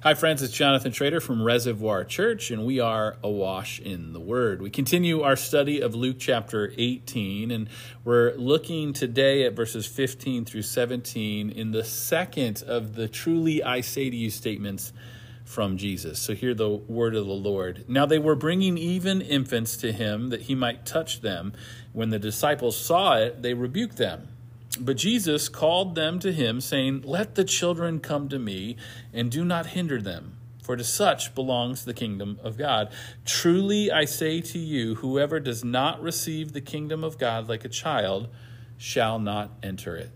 Hi, friends. It's Jonathan Trader from Reservoir Church, and we are awash in the Word. We continue our study of Luke chapter 18, and we're looking today at verses 15 through 17 in the second of the truly I say to you statements from Jesus. So, hear the word of the Lord. Now, they were bringing even infants to him that he might touch them. When the disciples saw it, they rebuked them. But Jesus called them to him, saying, Let the children come to me, and do not hinder them, for to such belongs the kingdom of God. Truly I say to you, whoever does not receive the kingdom of God like a child shall not enter it.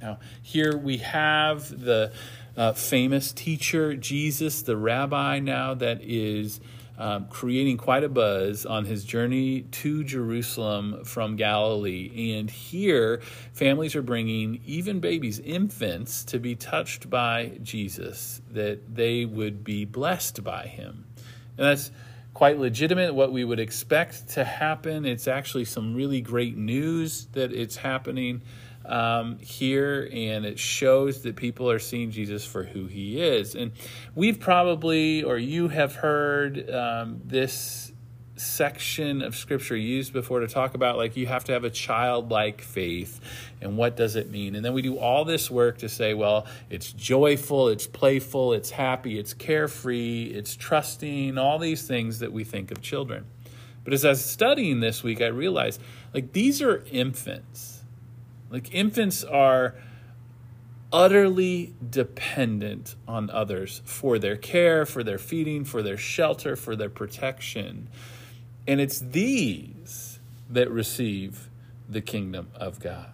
Now, here we have the uh, famous teacher, Jesus, the rabbi now that is um, creating quite a buzz on his journey to Jerusalem from Galilee. And here, families are bringing even babies, infants, to be touched by Jesus, that they would be blessed by him. And that's quite legitimate, what we would expect to happen. It's actually some really great news that it's happening um, here, and it shows that people are seeing Jesus for who he is. And we've probably, or you have heard um, this section of scripture used before to talk about like you have to have a childlike faith and what does it mean? And then we do all this work to say well it's joyful it's playful it's happy it's carefree it's trusting all these things that we think of children. But as i was studying this week i realized like these are infants like infants are utterly dependent on others for their care, for their feeding, for their shelter, for their protection. And it's these that receive the kingdom of God.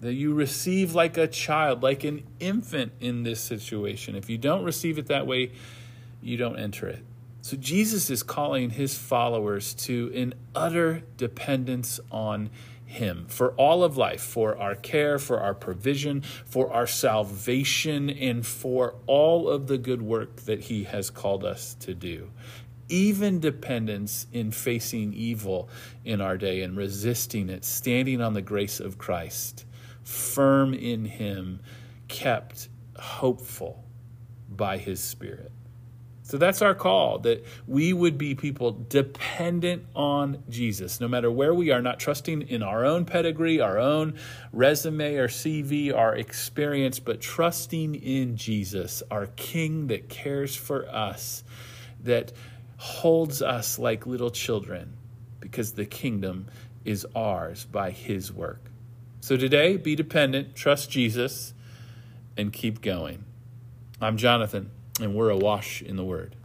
That you receive like a child, like an infant in this situation. If you don't receive it that way, you don't enter it. So Jesus is calling his followers to an utter dependence on him for all of life, for our care, for our provision, for our salvation, and for all of the good work that He has called us to do. Even dependence in facing evil in our day and resisting it, standing on the grace of Christ, firm in Him, kept hopeful by His Spirit. So that's our call that we would be people dependent on Jesus, no matter where we are, not trusting in our own pedigree, our own resume or CV, our experience, but trusting in Jesus, our King that cares for us, that holds us like little children, because the kingdom is ours by his work. So today, be dependent, trust Jesus, and keep going. I'm Jonathan and we're awash in the Word.